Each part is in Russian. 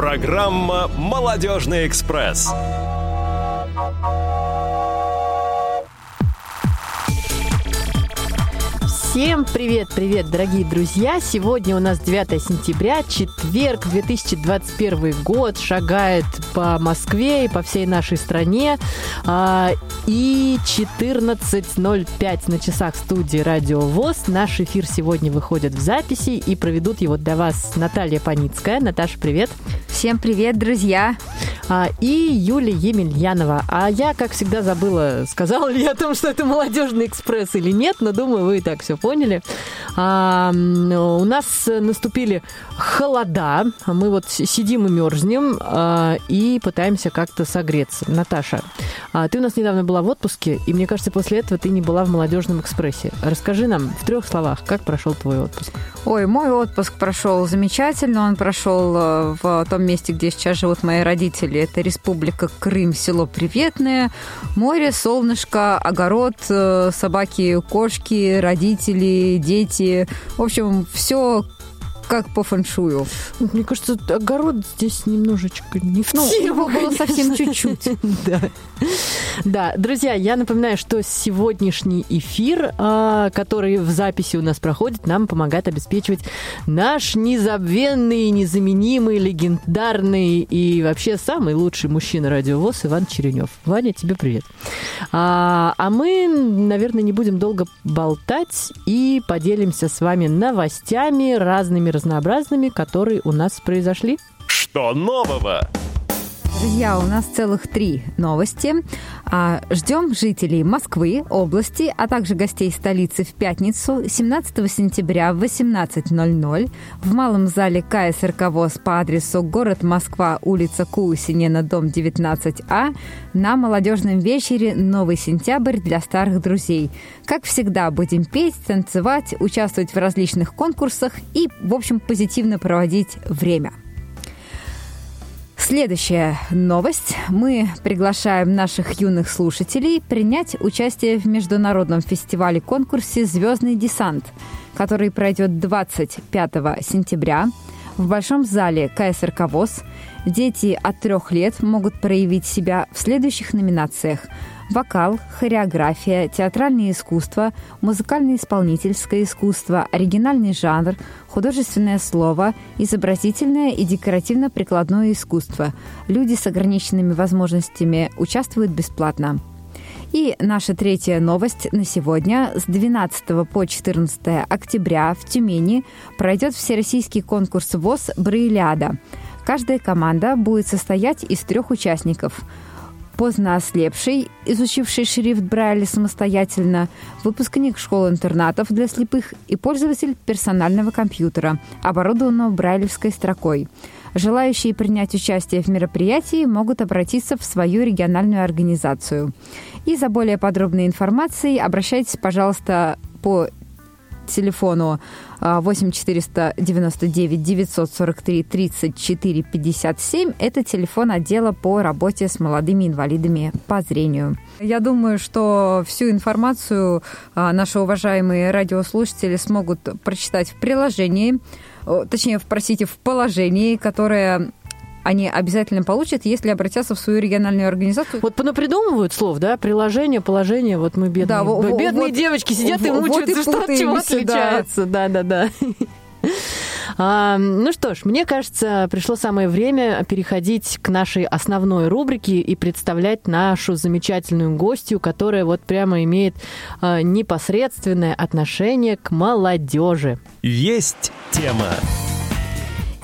Программа «Молодежный экспресс». Всем привет-привет, дорогие друзья! Сегодня у нас 9 сентября, четверг, 2021 год, шагает по Москве и по всей нашей стране. А, и 14.05 на часах студии Радио ВОЗ. Наш эфир сегодня выходит в записи и проведут его для вас Наталья Паницкая. Наташа, привет! Всем привет, друзья! А, и Юлия Емельянова. А я, как всегда, забыла, сказала ли я о том, что это молодежный экспресс или нет, но думаю, вы и так все поняли. А, у нас наступили холода. Мы вот сидим и мерзнем а, и пытаемся как-то согреться. Наташа, а, ты у нас недавно была в отпуске, и мне кажется, после этого ты не была в молодежном экспрессе. Расскажи нам в трех словах, как прошел твой отпуск? Ой, мой отпуск прошел замечательно. Он прошел э, в том месте, где сейчас живут мои родители. Это Республика Крым, село Приветное. Море, солнышко, огород, э, собаки, кошки, родители, дети. В общем, все как по фэншую. Мне кажется, огород здесь немножечко не в ну, его было совсем чуть-чуть. да. да, друзья, я напоминаю, что сегодняшний эфир, а, который в записи у нас проходит, нам помогает обеспечивать наш незабвенный, незаменимый, легендарный и вообще самый лучший мужчина радиовоз Иван Черенев. Ваня, тебе привет. А, а мы, наверное, не будем долго болтать и поделимся с вами новостями, разными разнообразными, которые у нас произошли. Что нового? Друзья, у нас целых три новости. А, ждем жителей Москвы, области, а также гостей столицы в пятницу 17 сентября в 18.00 в малом зале КСРК ВОЗ по адресу город Москва, улица Кусинина, дом 19А на молодежном вечере «Новый сентябрь» для старых друзей. Как всегда, будем петь, танцевать, участвовать в различных конкурсах и, в общем, позитивно проводить время. Следующая новость. Мы приглашаем наших юных слушателей принять участие в международном фестивале-конкурсе «Звездный десант», который пройдет 25 сентября в Большом зале КСРК ВОЗ. Дети от трех лет могут проявить себя в следующих номинациях – вокал, хореография, театральное искусство, музыкально-исполнительское искусство, оригинальный жанр, художественное слово, изобразительное и декоративно-прикладное искусство. Люди с ограниченными возможностями участвуют бесплатно. И наша третья новость на сегодня. С 12 по 14 октября в Тюмени пройдет всероссийский конкурс ВОЗ «Браиляда». Каждая команда будет состоять из трех участников – поздно ослепший, изучивший шрифт Брайля самостоятельно, выпускник школ-интернатов для слепых и пользователь персонального компьютера, оборудованного брайлевской строкой. Желающие принять участие в мероприятии могут обратиться в свою региональную организацию. И за более подробной информацией обращайтесь, пожалуйста, по телефону 8 499 943 34 57. Это телефон отдела по работе с молодыми инвалидами по зрению. Я думаю, что всю информацию а, наши уважаемые радиослушатели смогут прочитать в приложении, точнее, простите, в положении, которое они обязательно получат, если обратятся в свою региональную организацию. Вот понапридумывают слов, да, приложение, положение, вот мы бедные, да, вот, бедные вот, девочки сидят вот, и мучаются, вот что от чего отличается. Да, да, да. А, ну что ж, мне кажется, пришло самое время переходить к нашей основной рубрике и представлять нашу замечательную гостью, которая вот прямо имеет а, непосредственное отношение к молодежи. Есть тема.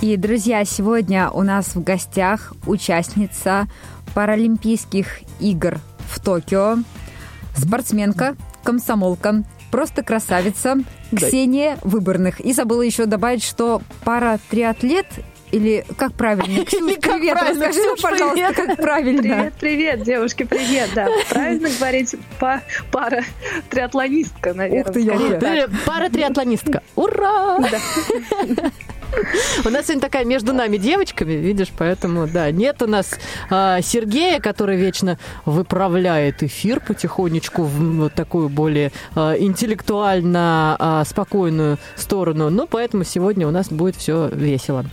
И, друзья, сегодня у нас в гостях участница Паралимпийских игр в Токио, спортсменка, комсомолка, просто красавица Ксения Выборных. И забыла еще добавить, что пара триатлет или как правильно? Ксюш, привет, правильно, расскажи, Ксюш, пожалуйста, привет. как правильно. Привет, привет, девушки, привет, да. Правильно говорить па пара триатлонистка, наверное. Ух ты, Пара триатлонистка. Ура! У нас сегодня такая между нами девочками, видишь, поэтому, да, нет у нас а, Сергея, который вечно выправляет эфир потихонечку в вот такую более а, интеллектуально а, спокойную сторону. Ну, поэтому сегодня у нас будет все весело.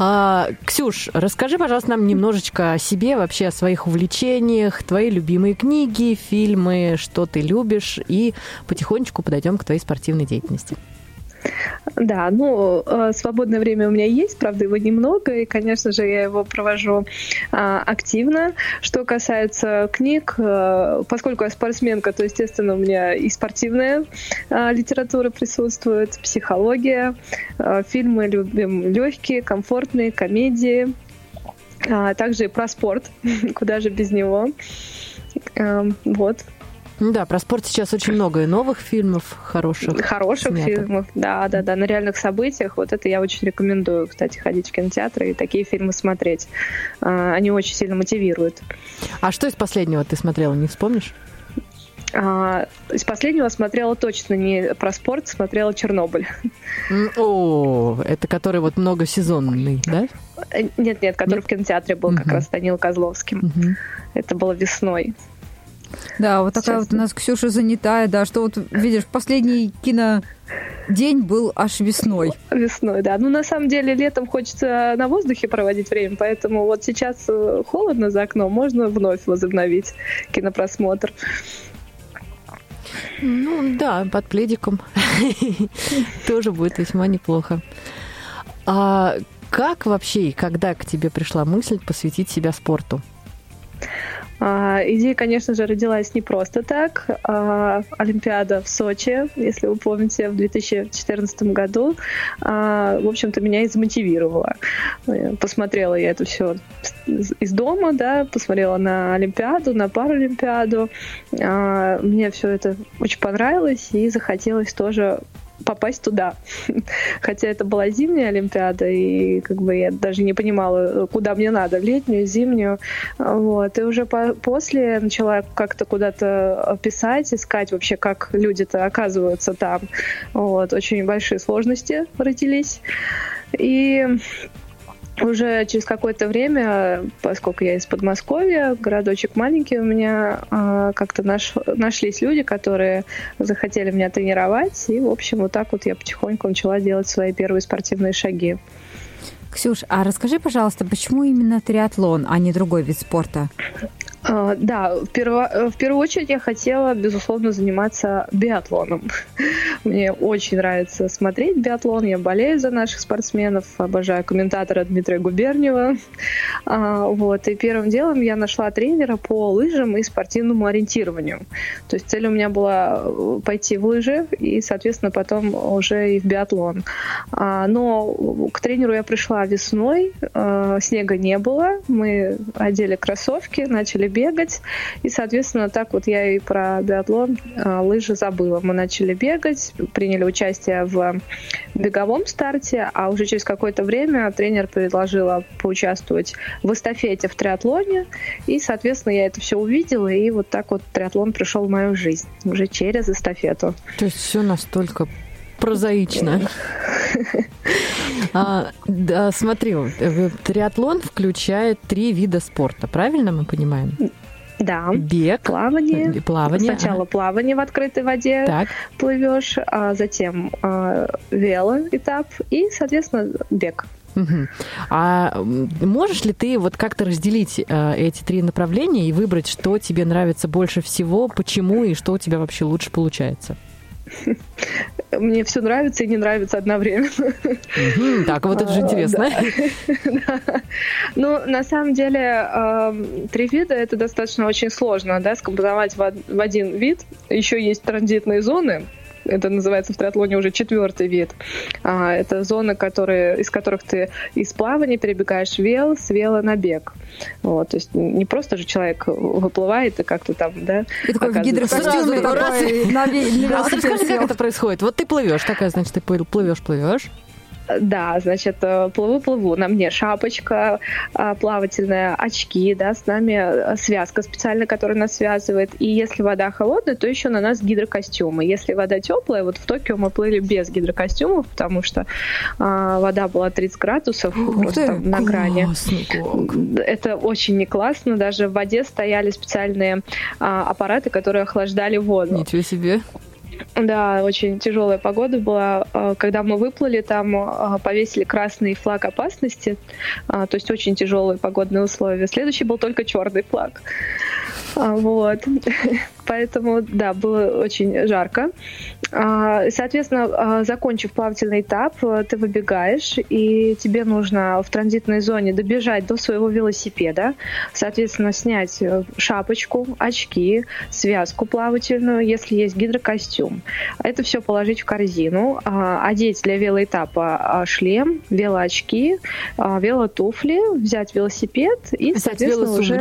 А, Ксюш, расскажи, пожалуйста, нам немножечко о себе, вообще о своих увлечениях, твои любимые книги, фильмы, что ты любишь, и потихонечку подойдем к твоей спортивной деятельности. Да, ну, э, свободное время у меня есть, правда, его немного, и, конечно же, я его провожу а, активно. Что касается книг, а, поскольку я спортсменка, то, естественно, у меня и спортивная а, литература присутствует, психология, фильмы любим легкие, комфортные, комедии, а, также и про спорт, куда же без него. А, вот, да, про спорт сейчас очень много и новых фильмов хороших. Хороших снято. фильмов, да, да, да, на реальных событиях. Вот это я очень рекомендую, кстати, ходить в кинотеатры и такие фильмы смотреть. А, они очень сильно мотивируют. А что из последнего ты смотрела, не вспомнишь? А, из последнего смотрела точно не про спорт, смотрела Чернобыль. О, это который вот многосезонный, да? Нет, нет, который нет? в кинотеатре был угу. как раз Данил Козловским. Угу. Это было весной. Да, вот такая Сейчас. вот у нас Ксюша занятая, да, что вот, видишь, последний кино день был аж весной. Весной, да. Ну, на самом деле, летом хочется на воздухе проводить время, поэтому вот сейчас э, холодно за окном, можно вновь возобновить кинопросмотр. Ну, да, под пледиком тоже будет весьма неплохо. А как вообще и когда к тебе пришла мысль посвятить себя спорту? А, идея, конечно же, родилась не просто так. А, Олимпиада в Сочи, если вы помните, в 2014 году, а, в общем-то, меня и замотивировала. Посмотрела я это все из дома, да, посмотрела на Олимпиаду, на Паралимпиаду. Мне все это очень понравилось и захотелось тоже попасть туда. Хотя это была зимняя Олимпиада, и как бы я даже не понимала, куда мне надо, летнюю, зимнюю. Вот. И уже по после начала как-то куда-то писать, искать вообще, как люди-то оказываются там. Вот. Очень большие сложности родились. И уже через какое-то время, поскольку я из Подмосковья, городочек маленький у меня, а, как-то наш, нашлись люди, которые захотели меня тренировать. И, в общем, вот так вот я потихоньку начала делать свои первые спортивные шаги. Ксюш, а расскажи, пожалуйста, почему именно триатлон, а не другой вид спорта? А, да, в, перво, в первую очередь я хотела, безусловно, заниматься биатлоном. Мне очень нравится смотреть биатлон, я болею за наших спортсменов, обожаю комментатора Дмитрия Губерниева. А, вот, и первым делом я нашла тренера по лыжам и спортивному ориентированию. То есть цель у меня была э, пойти в лыжи и, соответственно, потом уже и в биатлон. А, но к тренеру я пришла весной, снега не было, мы одели кроссовки, начали бегать. И, соответственно, так вот я и про биатлон, а, лыжи забыла. Мы начали бегать, приняли участие в беговом старте, а уже через какое-то время тренер предложила поучаствовать в эстафете в триатлоне. И, соответственно, я это все увидела, и вот так вот триатлон пришел в мою жизнь уже через эстафету. То есть все настолько прозаично. А, да, смотри, э, триатлон включает три вида спорта, правильно мы понимаем? Да. Бег. Плавание. Э, плавание. Сначала ага. плавание в открытой воде так. плывешь, а затем а, велоэтап и, соответственно, бег. Угу. А можешь ли ты вот как-то разделить э, эти три направления и выбрать, что тебе нравится больше всего, почему и что у тебя вообще лучше получается? Мне все нравится и не нравится одновременно. Так, вот это же интересно. Ну, на самом деле, три вида это достаточно очень сложно, да, скомпоновать в один вид. Еще есть транзитные зоны, это называется в триатлоне уже четвертый вид. А, это зоны, которые, из которых ты из плавания перебегаешь вел, с вела на бег. Вот, то есть не просто же человек выплывает и как-то там, да, И такой в гидрокостюме такой на Расскажи, как это происходит. Вот ты плывешь, такая, значит, ты плывешь, плывешь. Да, значит, э, плыву-плыву. На мне шапочка а, плавательная, очки, да, с нами э, связка специальная, которая нас связывает. И если вода холодная, то еще на нас гидрокостюмы. Если вода теплая, вот в Токио мы плыли без гидрокостюмов, потому что а, вода была 30 градусов Ух просто ты, на грани. Классно, Это очень не классно. Даже в воде стояли специальные а, аппараты, которые охлаждали воду. Ничего себе. Да, очень тяжелая погода была. А, когда мы выплыли, там а, повесили красный флаг опасности, а, то есть очень тяжелые погодные условия. Следующий был только черный флаг. Вот. Поэтому, да, было очень жарко. Соответственно, закончив плавательный этап, ты выбегаешь, и тебе нужно в транзитной зоне добежать до своего велосипеда, соответственно, снять э, шапочку, очки, связку плавательную, если есть гидрокостюм. Это все положить в корзину, а, одеть для велоэтапа а, шлем, велоочки, а, велотуфли, взять велосипед и, соответственно, уже...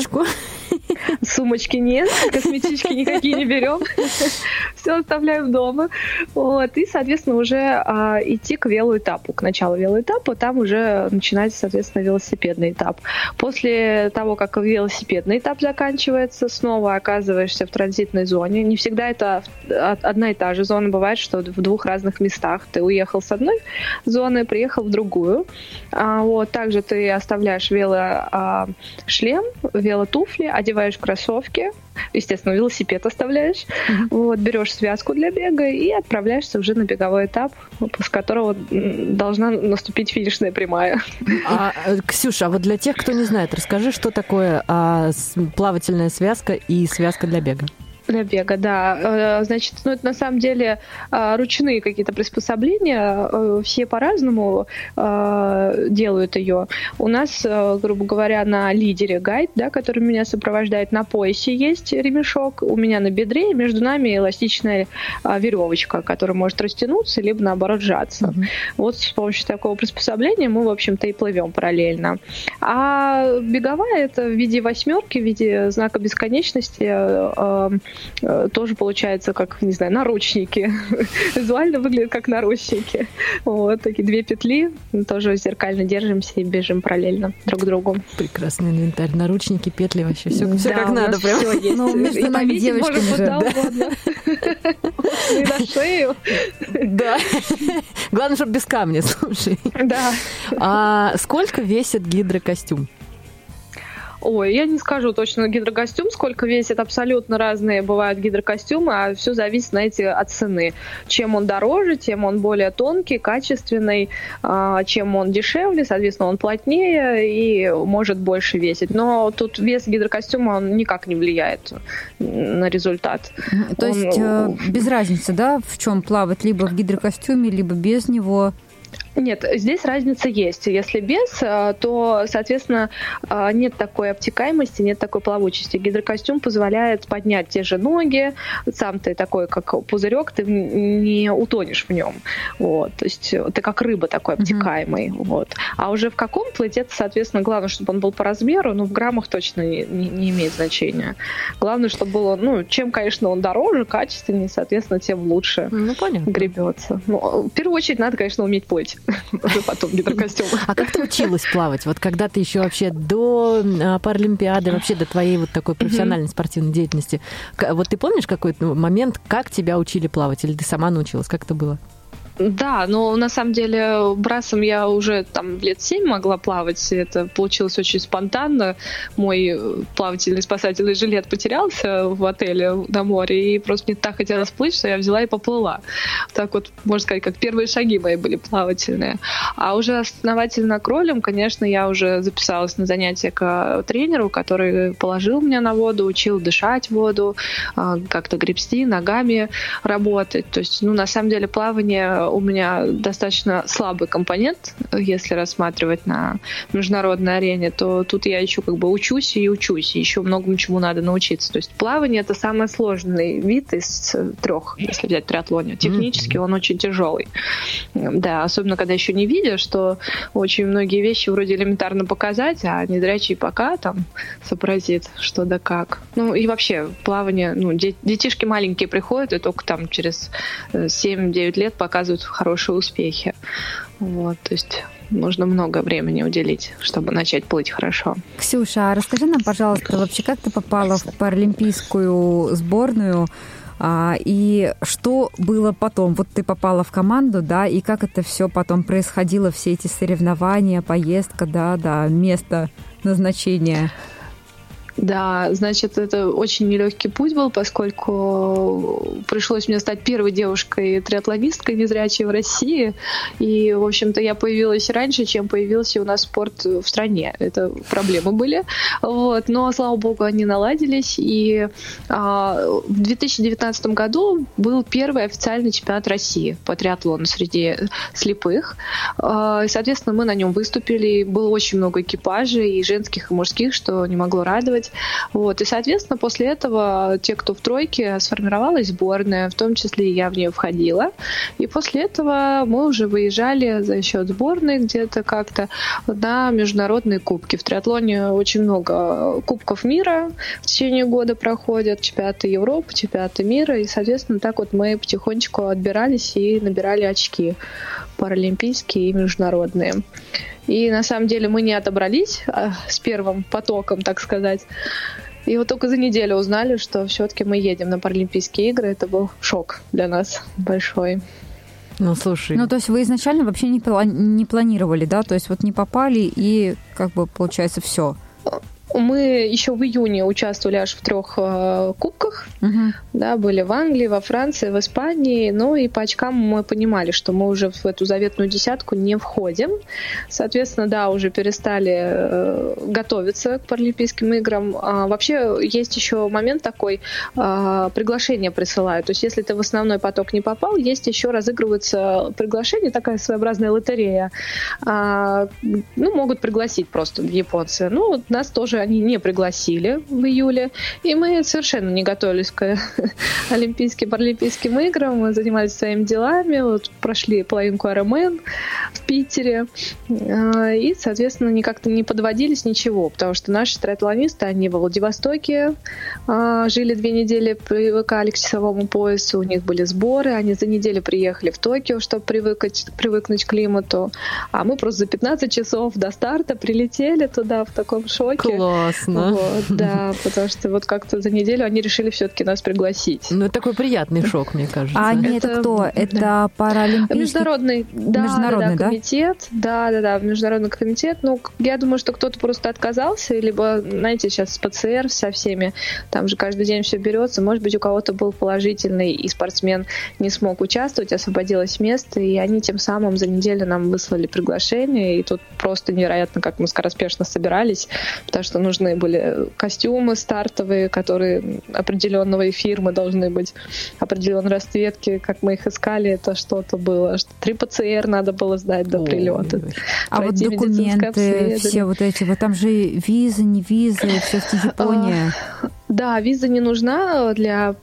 Сумочки нет, косметички никакие не берем. Все оставляем дома. Вот. И, соответственно, уже а, идти к велоэтапу, к началу велоэтапа, там уже начинать, соответственно, велосипедный этап. После того, как велосипедный этап заканчивается, снова оказываешься в транзитной зоне. Не всегда это одна и та же зона. Бывает, что в двух разных местах. Ты уехал с одной зоны, приехал в другую. А, вот. Также ты оставляешь велошлем, а, велотуфли, одеваешь кроссовки, естественно, велосипед оставляешь, mm-hmm. вот, берешь связку для бега и отправляешься уже на беговой этап, после которого должна наступить финишная прямая. А, э, Ксюша, а вот для тех, кто не знает, расскажи, что такое а, плавательная связка и связка для бега. Для бега, да. Э, значит, ну это на самом деле э, ручные какие-то приспособления, э, все по-разному делают ее. У нас, грубо говоря, на лидере гайд, да, который меня сопровождает, на поясе есть ремешок, у меня на бедре, и между нами эластичная веревочка, которая может растянуться, либо наоборот сжаться. Mm-hmm. Вот с помощью такого приспособления мы, в общем-то, и плывем параллельно. А беговая это в виде восьмерки, в виде знака бесконечности тоже получается как, не знаю, наручники. Визуально выглядит как наручники. Вот такие две петли, тоже зеркально держимся и бежим параллельно друг к другу. Прекрасный инвентарь. Наручники, петли, вообще все, все как надо. Прям. Все есть. Ну, между нами девочками же, да. И на шею. Да. Главное, чтобы без камня, слушай. Да. А сколько весит гидрокостюм? Ой, я не скажу точно гидрокостюм, сколько весит. Абсолютно разные бывают гидрокостюмы, а все зависит, знаете, от цены. Чем он дороже, тем он более тонкий, качественный. А, чем он дешевле, соответственно, он плотнее и может больше весить. Но тут вес гидрокостюма, он никак не влияет на результат. То он... есть э, без разницы, да, в чем плавать, либо в гидрокостюме, либо без него? Нет, здесь разница есть. Если без, э, то, соответственно, э, нет такой обтекаемости, нет такой плавучести. Гидрокостюм позволяет поднять те же ноги, сам ты такой, как пузырек, ты не утонешь в нем. Вот. То есть ты как рыба такой обтекаемый. Mm-hmm. Вот. А уже в каком плыте, соответственно, главное, чтобы он был по размеру, но в граммах точно не, не, не имеет значения. Главное, чтобы было, ну, чем, конечно, он дороже, качественнее, соответственно, тем лучше ну, понятно. гребется. Ну, в первую очередь, надо, конечно, уметь плыть. Уже потом гидрокостюм. А как ты училась плавать? Вот когда ты еще вообще до а, Паралимпиады, вообще до твоей вот такой профессиональной спортивной деятельности, вот ты помнишь какой-то момент, как тебя учили плавать? Или ты сама научилась? Как это было? Да, но на самом деле брасом я уже там лет семь могла плавать. Это получилось очень спонтанно. Мой э, плавательный спасательный жилет потерялся в отеле на море, и просто мне так хотелось плыть, что я взяла и поплыла. Так вот, можно сказать, как первые шаги мои были плавательные. А уже основательно кролем, конечно, я уже записалась на занятия к тренеру, который положил меня на воду, учил дышать в воду, а, как-то гребсти, ногами работать. То есть, ну, на самом деле, плавание у меня достаточно слабый компонент, если рассматривать на международной арене, то тут я еще как бы учусь и учусь, и еще многому чему надо научиться. То есть плавание это самый сложный вид из трех, если взять триатлоне. Технически он очень тяжелый. Да, особенно когда еще не видишь, что очень многие вещи вроде элементарно показать, а не дрячий пока там сообразит, что да как. Ну и вообще плавание, ну детишки маленькие приходят и только там через 7-9 э, лет показывают показывают хорошие успехи. Вот, то есть нужно много времени уделить, чтобы начать плыть хорошо. Ксюша, а расскажи нам, пожалуйста, вообще как ты попала в паралимпийскую сборную? А, и что было потом? Вот ты попала в команду, да, и как это все потом происходило, все эти соревнования, поездка, да, да, место назначения? Да, значит, это очень нелегкий путь был, поскольку пришлось мне стать первой девушкой триатлонисткой незрячей в России. И, в общем-то, я появилась раньше, чем появился у нас спорт в стране. Это проблемы были. Вот. Но, слава богу, они наладились. И а, в 2019 году был первый официальный чемпионат России по триатлону среди слепых. А, соответственно, мы на нем выступили. Было очень много экипажей, и женских, и мужских, что не могло радовать. Вот. И, соответственно, после этого те, кто в тройке, сформировалась сборная, в том числе и я в нее входила. И после этого мы уже выезжали за счет сборной где-то как-то на международные кубки. В триатлоне очень много кубков мира в течение года проходят, чемпионаты Европы, чемпионаты мира. И, соответственно, так вот мы потихонечку отбирались и набирали очки паралимпийские и международные. И на самом деле мы не отобрались а, с первым потоком, так сказать. И вот только за неделю узнали, что все-таки мы едем на Паралимпийские игры. Это был шок для нас большой. Ну, слушай. Ну, то есть вы изначально вообще не, плани- не планировали, да? То есть вот не попали и как бы получается все. Мы еще в июне участвовали аж в трех э, кубках. Uh-huh. Да, были в Англии, во Франции, в Испании. Ну и по очкам мы понимали, что мы уже в эту заветную десятку не входим. Соответственно, да, уже перестали э, готовиться к Паралимпийским играм. А, вообще есть еще момент такой, э, приглашение присылают. То есть если ты в основной поток не попал, есть еще разыгрывается приглашение, такая своеобразная лотерея. А, ну, могут пригласить просто японцы. Ну, нас тоже они не пригласили в июле, и мы совершенно не готовились к Олимпийским, Паралимпийским играм, мы занимались своими делами, вот прошли половинку РМН в Питере, а, и, соответственно, никак-то не подводились ничего, потому что наши триатлонисты, они в Владивостоке а, жили две недели, привыкали к часовому поясу, у них были сборы, они за неделю приехали в Токио, чтобы привыкать, привыкнуть к климату, а мы просто за 15 часов до старта прилетели туда в таком шоке. Класс. Классно. Вот, да, потому что вот как-то за неделю они решили все-таки нас пригласить. Ну, это такой приятный шок, мне кажется. А они это, это кто? Да. Это паралимпийский? Международный, да, международный, да, да, комитет. Да, да, да, международный комитет. Ну, я думаю, что кто-то просто отказался, либо, знаете, сейчас с ПЦР со всеми, там же каждый день все берется. Может быть, у кого-то был положительный, и спортсмен не смог участвовать, освободилось место, и они тем самым за неделю нам выслали приглашение, и тут просто невероятно, как мы скороспешно собирались, потому что нужны были костюмы стартовые, которые определенного фирмы должны быть, определенной расцветки, как мы их искали, это что-то было. Три ПЦР надо было сдать до прилета. А вот документы, все вот эти, вот там же визы, не визы, все-таки Япония. Да, виза не нужна для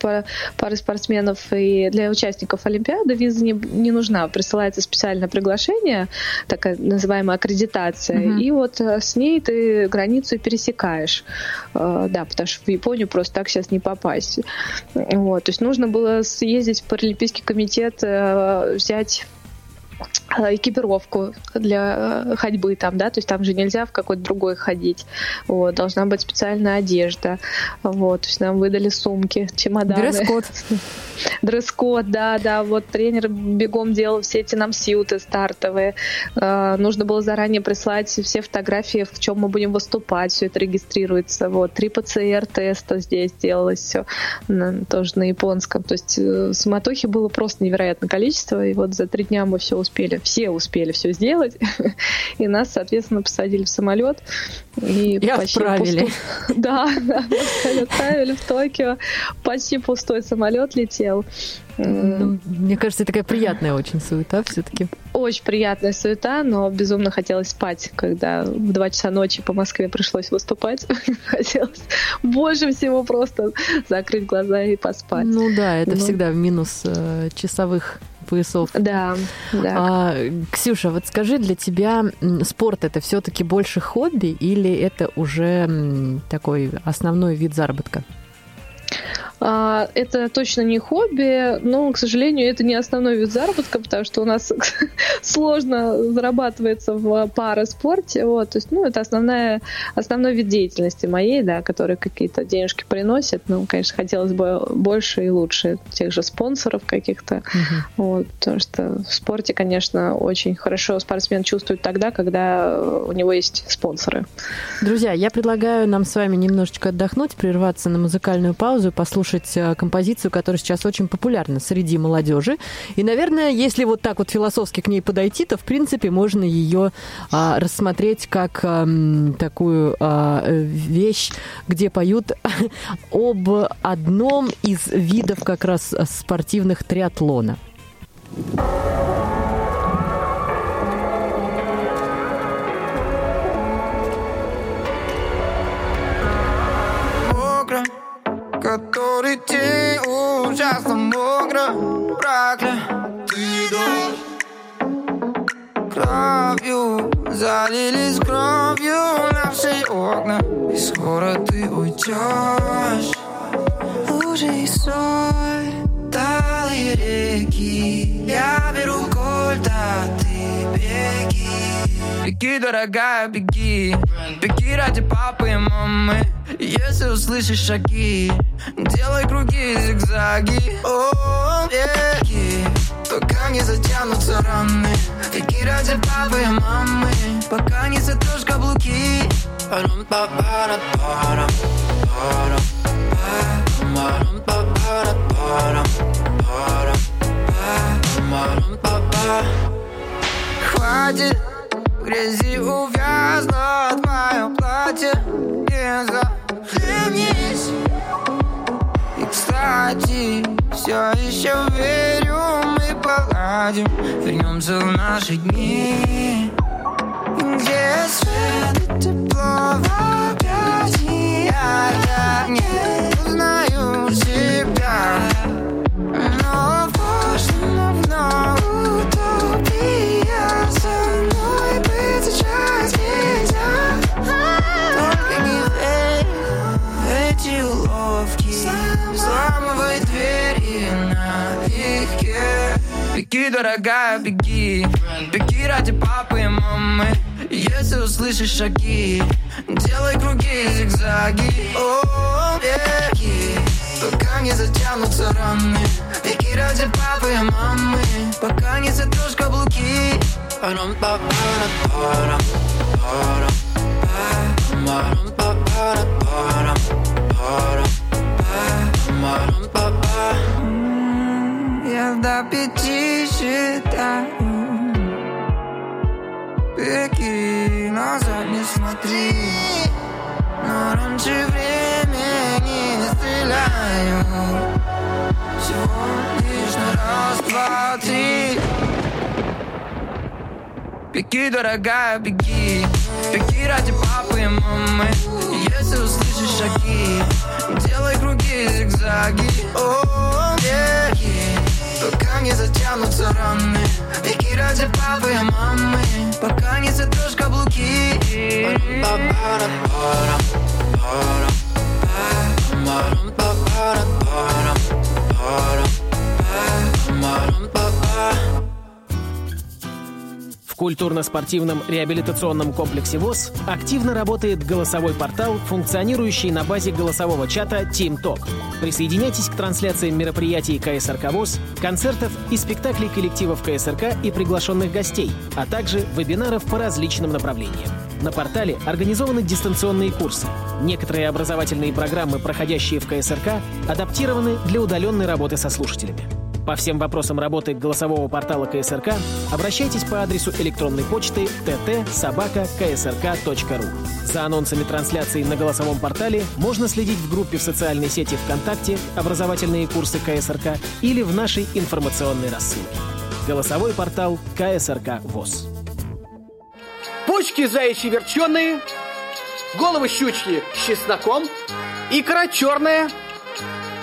пары спортсменов и для участников Олимпиады. Виза не, не нужна. Присылается специальное приглашение, такая называемая аккредитация. Uh-huh. И вот э, с ней ты границу пересекаешь. Э, да, потому что в Японию просто так сейчас не попасть. Вот, то есть нужно было съездить в Паралимпийский комитет, э, взять Э, экипировку для э, ходьбы там, да, то есть там же нельзя в какой-то другой ходить, вот, должна быть специальная одежда, вот, то есть нам выдали сумки, чемоданы. Дресс-код. Дресс-код, да, да, вот тренер бегом делал все эти нам сьюты стартовые, э, нужно было заранее прислать все фотографии, в чем мы будем выступать, все это регистрируется, вот, три ПЦР-теста здесь делалось все, на, тоже на японском, то есть суматохи было просто невероятное количество, и вот за три дня мы все успели все успели все сделать, и нас, соответственно, посадили в самолет. И, и отправили. Пусту... Да, да, отправили в Токио. Почти пустой самолет летел. Ну, мне кажется, такая приятная очень суета все-таки. Очень приятная суета, но безумно хотелось спать, когда в 2 часа ночи по Москве пришлось выступать. хотелось больше всего просто закрыть глаза и поспать. Ну да, это ну. всегда минус э, часовых поясов. Да, да. А, Ксюша, вот скажи, для тебя спорт это все-таки больше хобби или это уже такой основной вид заработка? А, это точно не хобби, но, к сожалению, это не основной вид заработка, потому что у нас сложно зарабатывается в параспорте. Вот, то есть, ну, это основная, основной вид деятельности моей, да, который какие-то денежки приносит. Ну, конечно, хотелось бы больше и лучше тех же спонсоров каких-то. Угу. Вот, потому что в спорте, конечно, очень хорошо спортсмен чувствует тогда, когда у него есть спонсоры. Друзья, я предлагаю нам с вами немножечко отдохнуть, прерваться на музыкальную паузу и послушать э, композицию, которая сейчас очень популярна среди молодежи. И, наверное, если вот так вот философски к ней подойти, то, в принципе, можно ее а, рассмотреть как а, такую а, вещь, где поют об одном из видов как раз спортивных триатлона. Который день ужасно мокро Проклятый дождь Кровью залились кровью наши окна. И скоро ты уйдешь Лужи и соль, талые реки. Я беру Беги, дорогая, беги. Беги ради папы и мамы. Если услышишь шаги Делай круги, зигзаги. О, беги Пока не затянутся раны. Беги ради папы и мамы. Пока не затрешь каблуки. Парам па пара парам парам парам па пара парам парам парам па Хватит грязи увязнут мое платье. Не захлебнись. И, кстати, все еще верю Мы поладим, вернемся в наши дни. Где свет и тепло в объятиях Я не узнаю себя Беги, дорогая, беги. Беги ради папы и мамы. Если услышишь шаги Делай круги, зигзаги. О, беги. Пока не затянутся раны. Беги ради папы и мамы. Пока не затрешь каблуки. Парам па пара парам парам парам па Я до пяти считаю. Беги, назад не смотри. Но раньше времени стреляю. Всего лишь на раз, два, три. Беги, дорогая, беги. Беги ради папы и мамы. Если услышишь шаги Делай круги, зигзаги. О, беги Пока не затянутся раны Беги ради папы и мамы. Пока не затрешь каблуки. Парам-па-парам, В культурно-спортивном реабилитационном комплексе ВОЗ активно работает голосовой портал, функционирующий на базе голосового чата Team Talk. Присоединяйтесь к трансляциям мероприятий КСРК ВОЗ, концертов и спектаклей коллективов КСРК и приглашенных гостей, а также вебинаров по различным направлениям. На портале организованы дистанционные курсы. Некоторые образовательные программы, проходящие в КСРК, адаптированы для удаленной работы со слушателями. По всем вопросам работы голосового портала КСРК обращайтесь по адресу электронной почты tt-собака-ksrk.ru. За анонсами трансляции на голосовом портале можно следить в группе в социальной сети ВКонтакте «Образовательные курсы КСРК» или в нашей информационной рассылке. Голосовой портал КСРК ВОЗ. Почки заячьи верченые, головы щучьи с чесноком, икра черная,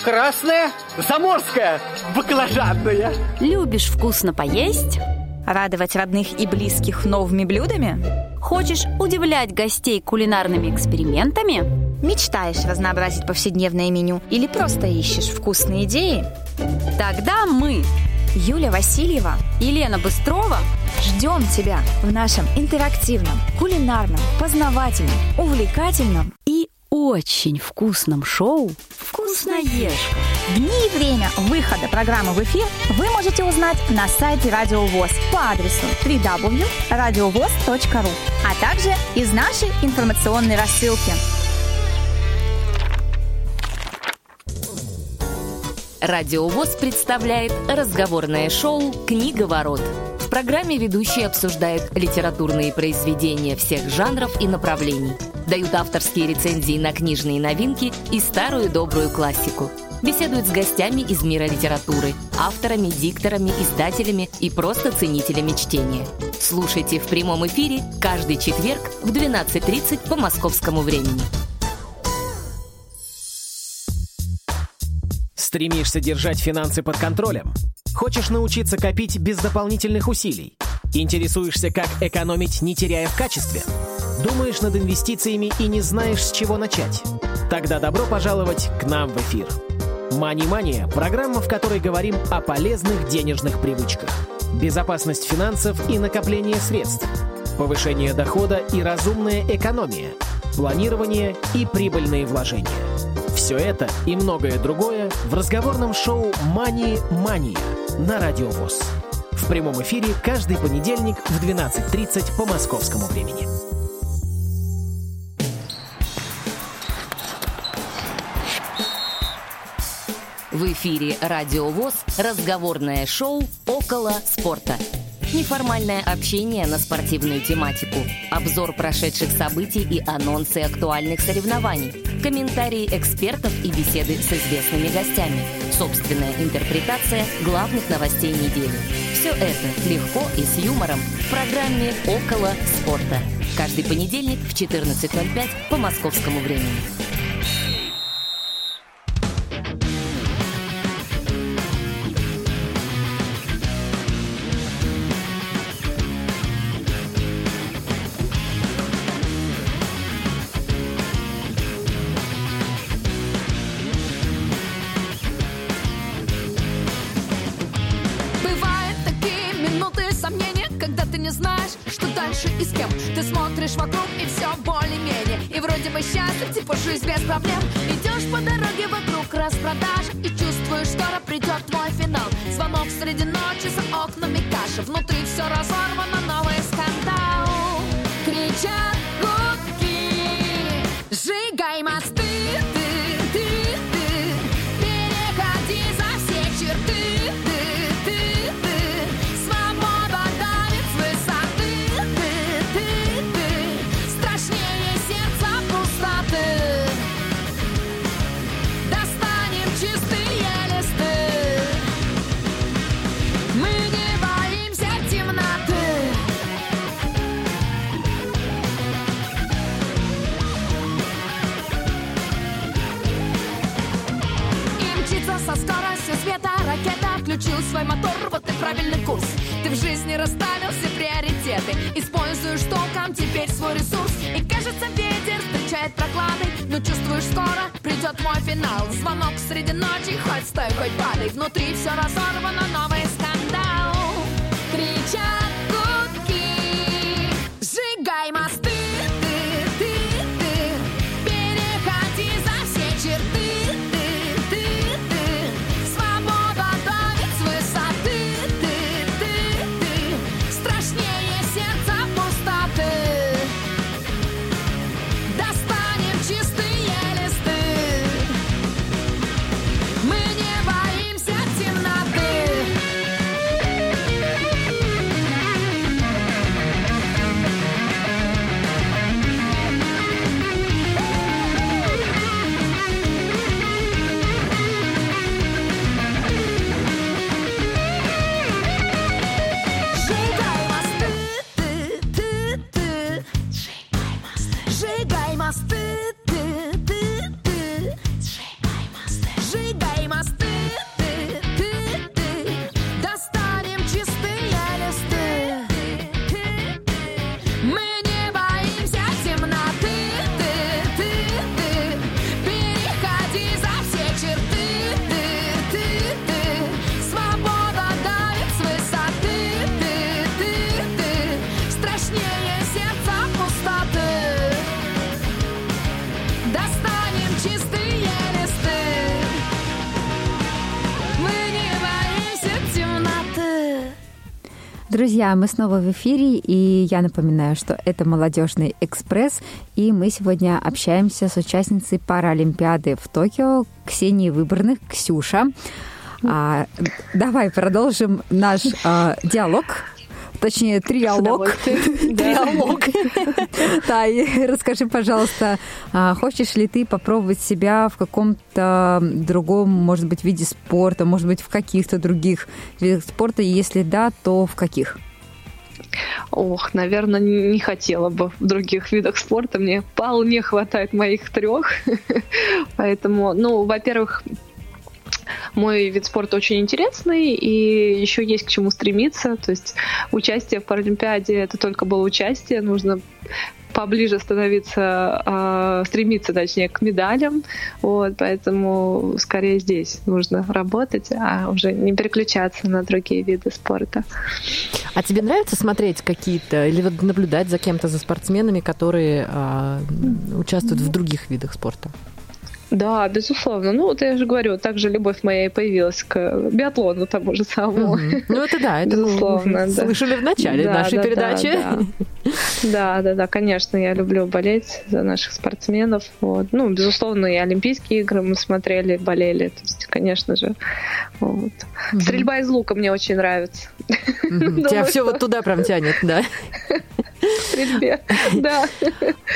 красная, заморская, баклажанная. Любишь вкусно поесть? Радовать родных и близких новыми блюдами? Хочешь удивлять гостей кулинарными экспериментами? Мечтаешь разнообразить повседневное меню или просто ищешь вкусные идеи? Тогда мы, Юля Васильева Елена Быстрова, ждем тебя в нашем интерактивном, кулинарном, познавательном, увлекательном и очень вкусном шоу «Вкусноежка». Дни и время выхода программы в эфир вы можете узнать на сайте Радио ВОЗ по адресу www.radiovoz.ru, а также из нашей информационной рассылки. Радио ВОЗ представляет разговорное шоу «Книга ворот». В программе ведущие обсуждают литературные произведения всех жанров и направлений, дают авторские рецензии на книжные новинки и старую добрую классику, беседуют с гостями из мира литературы, авторами, дикторами, издателями и просто ценителями чтения. Слушайте в прямом эфире каждый четверг в 12.30 по московскому времени. Стремишься держать финансы под контролем? Хочешь научиться копить без дополнительных усилий? Интересуешься, как экономить, не теряя в качестве? Думаешь над инвестициями и не знаешь, с чего начать? Тогда добро пожаловать к нам в эфир. «Мани-мания» – программа, в которой говорим о полезных денежных привычках. Безопасность финансов и накопление средств. Повышение дохода и разумная экономия. Планирование и прибыльные вложения. Все это и многое другое в разговорном шоу «Мани-мания» на Радио ВОЗ. В прямом эфире каждый понедельник в 12.30 по московскому времени. В эфире «Радио ВОЗ» разговорное шоу «Около спорта». Неформальное общение на спортивную тематику, обзор прошедших событий и анонсы актуальных соревнований, комментарии экспертов и беседы с известными гостями, собственная интерпретация главных новостей недели. Все это легко и с юмором в программе «Около спорта». Каждый понедельник в 14.05 по московскому времени. Толком теперь свой ресурс. И кажется ветер встречает проклады. Но чувствуешь скоро придет мой финал. Звонок среди ночи, хоть стой, хоть падай. Внутри все разорвано, новый Друзья, мы снова в эфире, и я напоминаю, что это «Молодежный экспресс», и мы сегодня общаемся с участницей Паралимпиады в Токио Ксенией Выборных, Ксюша. А, давай продолжим наш а, диалог точнее, триалог. Триалог. Да, и расскажи, пожалуйста, а хочешь ли ты попробовать себя в каком-то другом, может быть, виде спорта, может быть, в каких-то других видах спорта? Если да, то в каких? Ох, наверное, не хотела бы в других видах спорта. Мне вполне хватает моих трех. Поэтому, ну, во-первых, мой вид спорта очень интересный, и еще есть к чему стремиться. То есть участие в Паралимпиаде это только было участие, нужно поближе становиться, э, стремиться, точнее, к медалям. Вот, поэтому скорее здесь нужно работать, а уже не переключаться на другие виды спорта. А тебе нравится смотреть какие-то или вот наблюдать за кем-то, за спортсменами, которые э, участвуют в других видах спорта? Да, безусловно. Ну, вот я же говорю, также любовь моя и появилась к биатлону тому же самому. Угу. Ну, это да, это безусловно. Мы да. слышали в начале да, нашей да, передачи. Да, да. да, да, конечно, я люблю болеть за наших спортсменов. Вот. Ну, безусловно, и Олимпийские игры мы смотрели, болели. То есть, конечно же. Вот. Угу. Стрельба из лука мне очень нравится. Угу. Тебя все вот туда прям тянет, да? Стрельбе, да.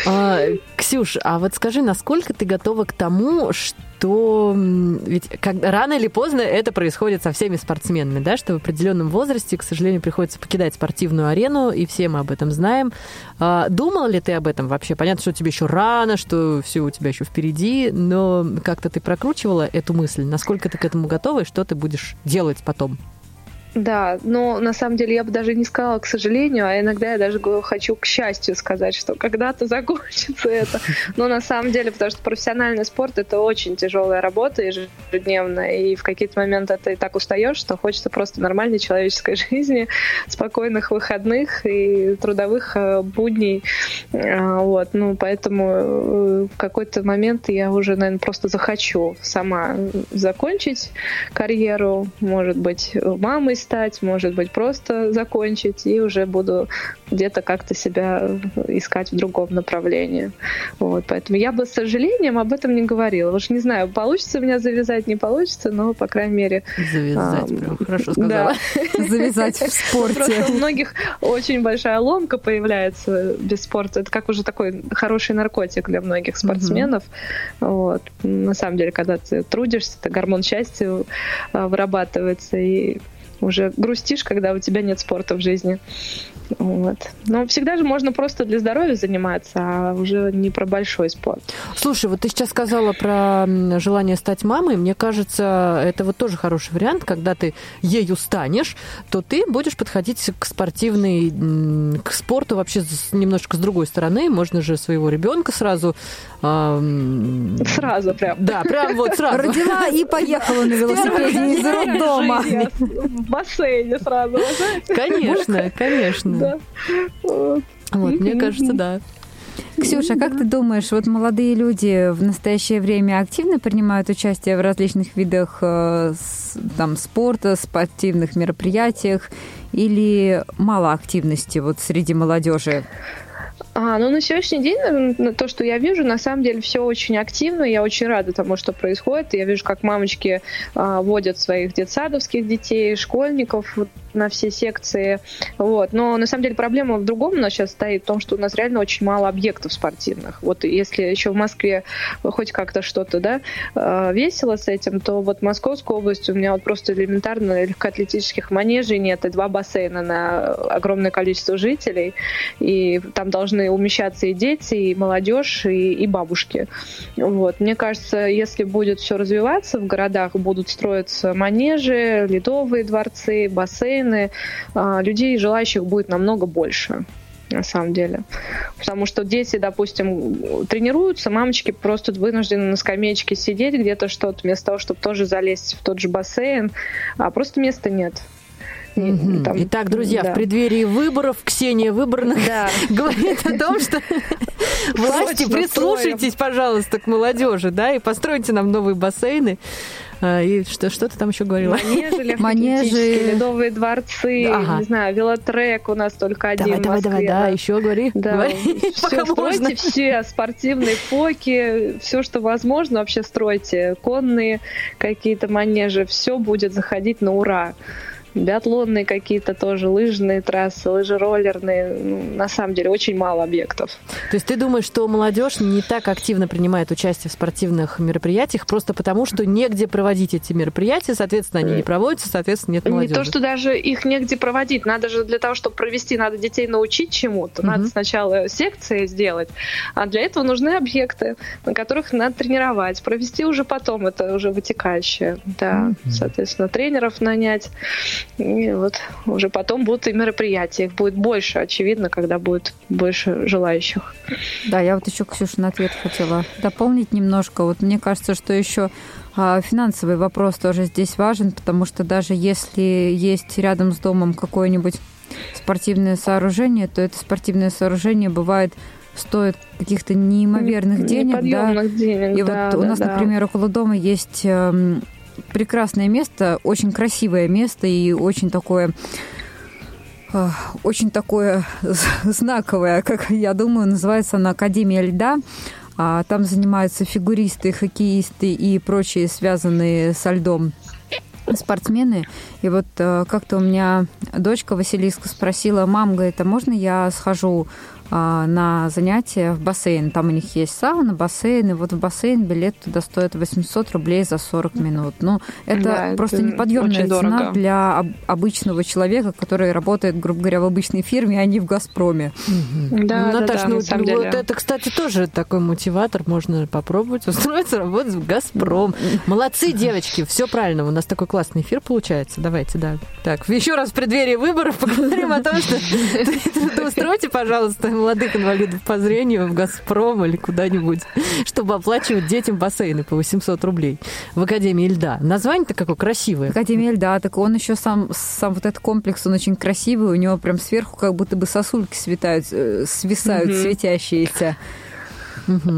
А, Ксюш, а вот скажи, насколько ты готова к тому, что ведь как, рано или поздно это происходит со всеми спортсменами, да, что в определенном возрасте, к сожалению, приходится покидать спортивную арену, и все мы об этом знаем. А, думал ли ты об этом вообще? Понятно, что тебе еще рано, что все у тебя еще впереди, но как-то ты прокручивала эту мысль? Насколько ты к этому готова и что ты будешь делать потом? Да, но на самом деле я бы даже не сказала, к сожалению, а иногда я даже хочу к счастью сказать, что когда-то закончится это. Но на самом деле, потому что профессиональный спорт это очень тяжелая работа ежедневная, и в какие-то моменты ты так устаешь, что хочется просто нормальной человеческой жизни, спокойных выходных и трудовых э, будней. А, вот, ну, поэтому э, в какой-то момент я уже, наверное, просто захочу сама закончить карьеру, может быть, мамой стать, может быть, просто закончить, и уже буду где-то как-то себя искать в другом направлении. Вот, поэтому я бы с сожалением об этом не говорила. Уж не знаю, получится у меня завязать, не получится, но, по крайней мере... Завязать, а, прям хорошо сказала. Да. Завязать в спорте. Просто у многих очень большая ломка появляется без спорта. Это как уже такой хороший наркотик для многих спортсменов. Вот. На самом деле, когда ты трудишься, это гормон счастья а, вырабатывается, и уже грустишь, когда у тебя нет спорта в жизни. Вот. Но всегда же можно просто для здоровья заниматься, а уже не про большой спорт. Слушай, вот ты сейчас сказала про желание стать мамой. Мне кажется, это вот тоже хороший вариант. Когда ты ею станешь, то ты будешь подходить к спортивной, к спорту вообще немножко с другой стороны. Можно же своего ребенка сразу... Эм... Сразу прям. Да, прям вот сразу. Родила и поехала на велосипеде из роддома. Бассейне сразу. Конечно, конечно. Вот мне кажется, да. Ксюша, как ты думаешь, вот молодые люди в настоящее время активно принимают участие в различных видах э, там, спорта, спортивных мероприятиях или мало активности вот среди молодежи? А, ну, на сегодняшний день, то, что я вижу, на самом деле все очень активно. Я очень рада тому, что происходит. Я вижу, как мамочки а, водят своих детсадовских детей, школьников на все секции. Вот. Но на самом деле проблема в другом у нас сейчас стоит, в том, что у нас реально очень мало объектов спортивных. Вот если еще в Москве хоть как-то что-то да, а, весело с этим, то вот в Московской области у меня вот просто элементарно легкоатлетических манежей нет, и два бассейна на огромное количество жителей, и там должны умещаться и дети, и молодежь, и, и бабушки. Вот. Мне кажется, если будет все развиваться в городах, будут строиться манежи, ледовые дворцы, бассейны, а, людей, желающих будет намного больше на самом деле. Потому что дети, допустим, тренируются, мамочки просто вынуждены на скамеечке сидеть где-то что-то, вместо того, чтобы тоже залезть в тот же бассейн, а просто места нет. Там, Итак, друзья, да. в преддверии выборов Ксения Выборных да. говорит о том, что власти, прислушайтесь, пожалуйста, к молодежи, да, и постройте нам новые бассейны. А, И что, что ты там еще говорила? Манежи, Манежи. ледовые дворцы, Ага. не знаю, велотрек у нас только один Давай, давай, давай, да, еще говори. Да, Говори, все стройте, можно. все спортивные поки, все, что возможно, вообще стройте. Конные какие-то манежи, все будет заходить на ура. Биатлонные какие-то тоже, лыжные трассы, лыжероллерные. Ну, на самом деле, очень мало объектов. То есть ты думаешь, что молодежь не так активно принимает участие в спортивных мероприятиях просто потому, что негде проводить эти мероприятия, соответственно, они не проводятся, соответственно, нет Не молодежи. то, что даже их негде проводить. Надо же для того, чтобы провести, надо детей научить чему-то. Надо сначала секции сделать. А для этого нужны объекты, на которых надо тренировать. Провести уже потом, это уже вытекающее. Да, соответственно, тренеров нанять. И вот уже потом будут и мероприятия. Их будет больше, очевидно, когда будет больше желающих. Да, я вот еще, Ксюша, на ответ хотела дополнить немножко. Вот мне кажется, что еще а, финансовый вопрос тоже здесь важен, потому что даже если есть рядом с домом какое-нибудь спортивное сооружение, то это спортивное сооружение бывает стоит каких-то неимоверных денег, да. Денег, И да, вот у да, нас, да. например, около дома есть эм, прекрасное место, очень красивое место и очень такое э, очень такое знаковое, как я думаю, называется она Академия льда. А Там занимаются фигуристы, хоккеисты и прочие связанные со льдом спортсмены. И вот э, как-то у меня дочка Василиска спросила, мам, говорит, а можно я схожу на занятия в бассейн? Там у них есть сауна, бассейн, и вот в бассейн билет туда стоит 800 рублей за 40 минут. Ну, это Да, просто это неподъемная цена дорого. для об- обычного человека, который работает, грубо говоря, в обычной фирме, а не в «Газпроме». Да, да, Наташ, да, ну на самом вот деле. это, кстати, тоже такой мотиватор. Можно попробовать устроиться работать в «Газпром». Молодцы, девочки, все правильно. У нас такой классный эфир получается. Давайте, да. Так, еще раз в преддверии выборов поговорим о том, что устройте, пожалуйста, молодых инвалидов по зрению в «Газпром» или куда-нибудь, чтобы оплачивать детям бассейны по 800 рублей в Академии льда. Название-то какое красивое. Академия льда, так он еще сам, сам вот этот комплекс, он очень красивый, у него прям сверху как будто бы сосульки светают, э, свисают, светящиеся.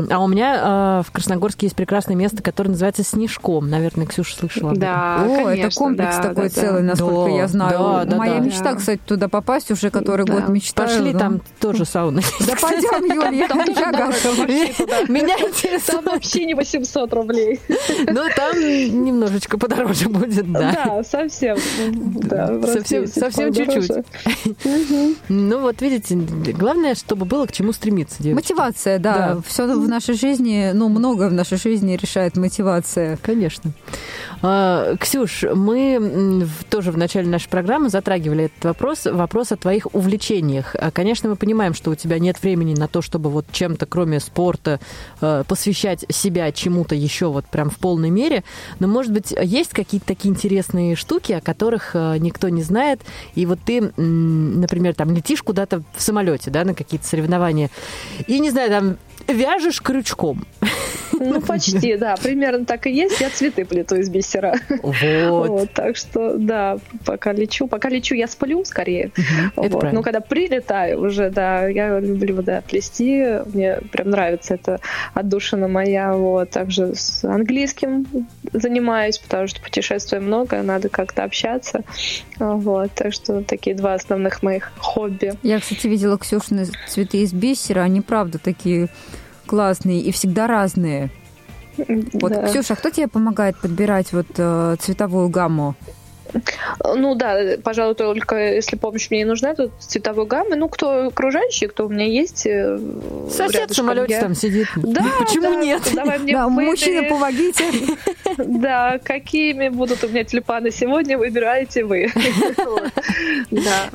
А у меня э, в Красногорске есть прекрасное место, которое называется Снежком. Наверное, Ксюша слышала. Да, О, это конечно, комплекс да, такой да, да. целый, насколько Да, я знаю. да, да, Моя да. мечта, кстати, туда попасть уже который Да. год мечтаю. Пошли, но- там тоже сауна. Да пойдем, Юлия, Там я готова. Меня Там интересует. вообще не 800 рублей. Ну, там немножечко подороже будет, да. Да, совсем. Да, Совсем, чуть-чуть. Ну вот видите, главное, чтобы было к чему стремиться. Мотивация, да. Все в нашей жизни, ну, многое в нашей жизни решает мотивация. Конечно. А, Ксюш, мы тоже в начале нашей программы затрагивали этот вопрос, вопрос о твоих увлечениях. А, Конечно, мы понимаем, что у тебя нет времени на то, чтобы вот чем-то, кроме спорта, э, посвящать себя чему-то еще вот прям в полной мере. Но, может быть, есть какие-то такие интересные штуки, о которых никто не знает, и вот ты, например, там летишь куда-то в самолете, да, на какие-то соревнования, и, не знаю, там вяжешь крючком. Ну, почти, да, примерно так и есть. Я цветы плету из бисера. Вот. Вот, так что, да, пока лечу, пока лечу, я сплю скорее. это Вот. Но когда прилетаю уже, да, я люблю, да, плести, мне прям нравится это отдушина моя, вот. Также с английским занимаюсь, потому что путешествую много, надо как-то общаться, вот. Так что такие два основных моих хобби. Я, кстати, видела Ксюшины цветы из бисера, они правда такие классные и всегда разные. Вот, Да. Ксюша, а кто тебе помогает подбирать вот э, цветовую гамму? Ну да, пожалуй, только если помощь мне не нужна, то цветовой гаммы. Ну, кто окружающий, кто у меня есть. э, Сосед рядышком, самолете я- там сидит. Да, Почему да, нет? Давай мне Да, выбери. мужчины, помогите. Да, какими будут у меня тюльпаны сегодня, выбираете вы.